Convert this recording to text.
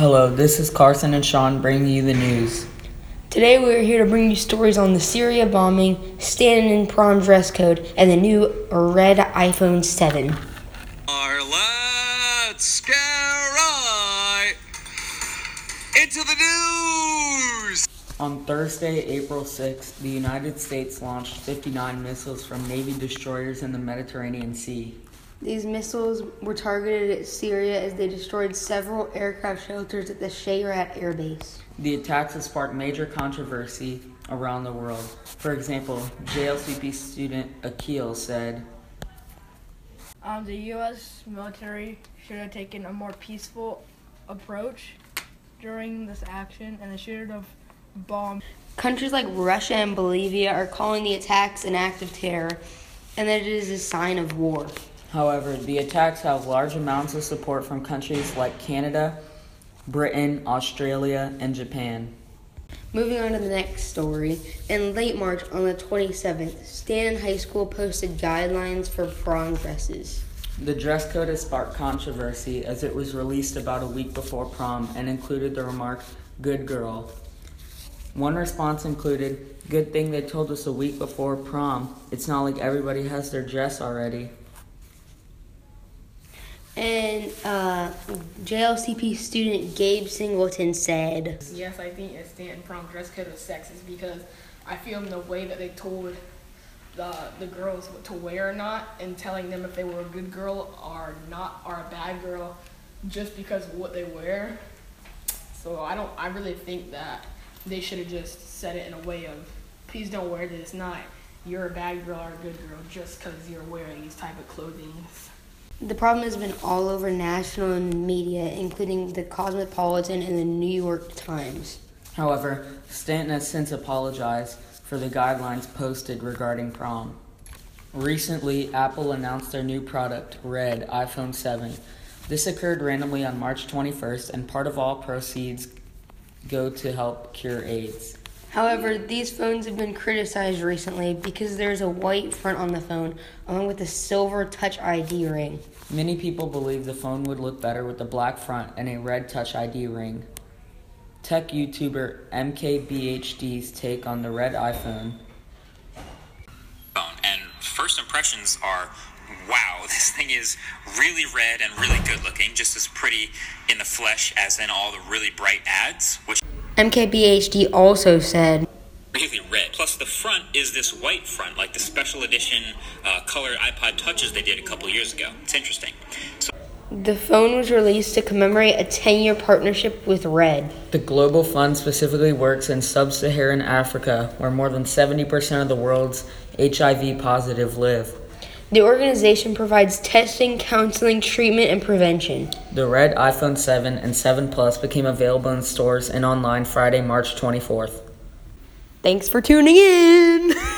Hello, this is Carson and Sean bringing you the news. Today we are here to bring you stories on the Syria bombing, Stanton prom dress code, and the new red iPhone 7. Our let's get right into the news. On Thursday, April 6th, the United States launched 59 missiles from Navy destroyers in the Mediterranean Sea. These missiles were targeted at Syria as they destroyed several aircraft shelters at the Shayrat Air Base. The attacks have sparked major controversy around the world. For example, JLCP student Akil said, Um, the U.S. military should have taken a more peaceful approach during this action, and they should have bombed. Countries like Russia and Bolivia are calling the attacks an act of terror and that it is a sign of war. However, the attacks have large amounts of support from countries like Canada, Britain, Australia, and Japan. Moving on to the next story. In late March on the 27th, Stanton High School posted guidelines for prom dresses. The dress code has sparked controversy as it was released about a week before prom and included the remark, Good girl. One response included, Good thing they told us a week before prom. It's not like everybody has their dress already. And uh, JLCP student Gabe Singleton said, Yes, I think a Stanton prom dress code is sexist because I feel in the way that they told the the girls what to wear or not, and telling them if they were a good girl or not or a bad girl, just because of what they wear. So I don't. I really think that they should have just said it in a way of, please don't wear this. Not you're a bad girl or a good girl just because you're wearing these type of clothing. The problem has been all over national media, including the Cosmopolitan and the New York Times. However, Stanton has since apologized for the guidelines posted regarding prom. Recently, Apple announced their new product, Red iPhone 7. This occurred randomly on March 21st, and part of all proceeds go to help cure AIDS. However, these phones have been criticized recently because there's a white front on the phone along with a silver Touch ID ring. Many people believe the phone would look better with a black front and a red Touch ID ring. Tech YouTuber MKBHD's take on the red iPhone. And first impressions are wow, this thing is really red and really good looking, just as pretty in the flesh as in all the really bright ads, which MKBHD also said, really red. Plus, the front is this white front, like the special edition uh, color iPod Touches they did a couple years ago. It's interesting. So, The phone was released to commemorate a 10 year partnership with Red. The Global Fund specifically works in sub Saharan Africa, where more than 70% of the world's HIV positive live. The organization provides testing, counseling, treatment, and prevention. The red iPhone 7 and 7 Plus became available in stores and online Friday, March 24th. Thanks for tuning in!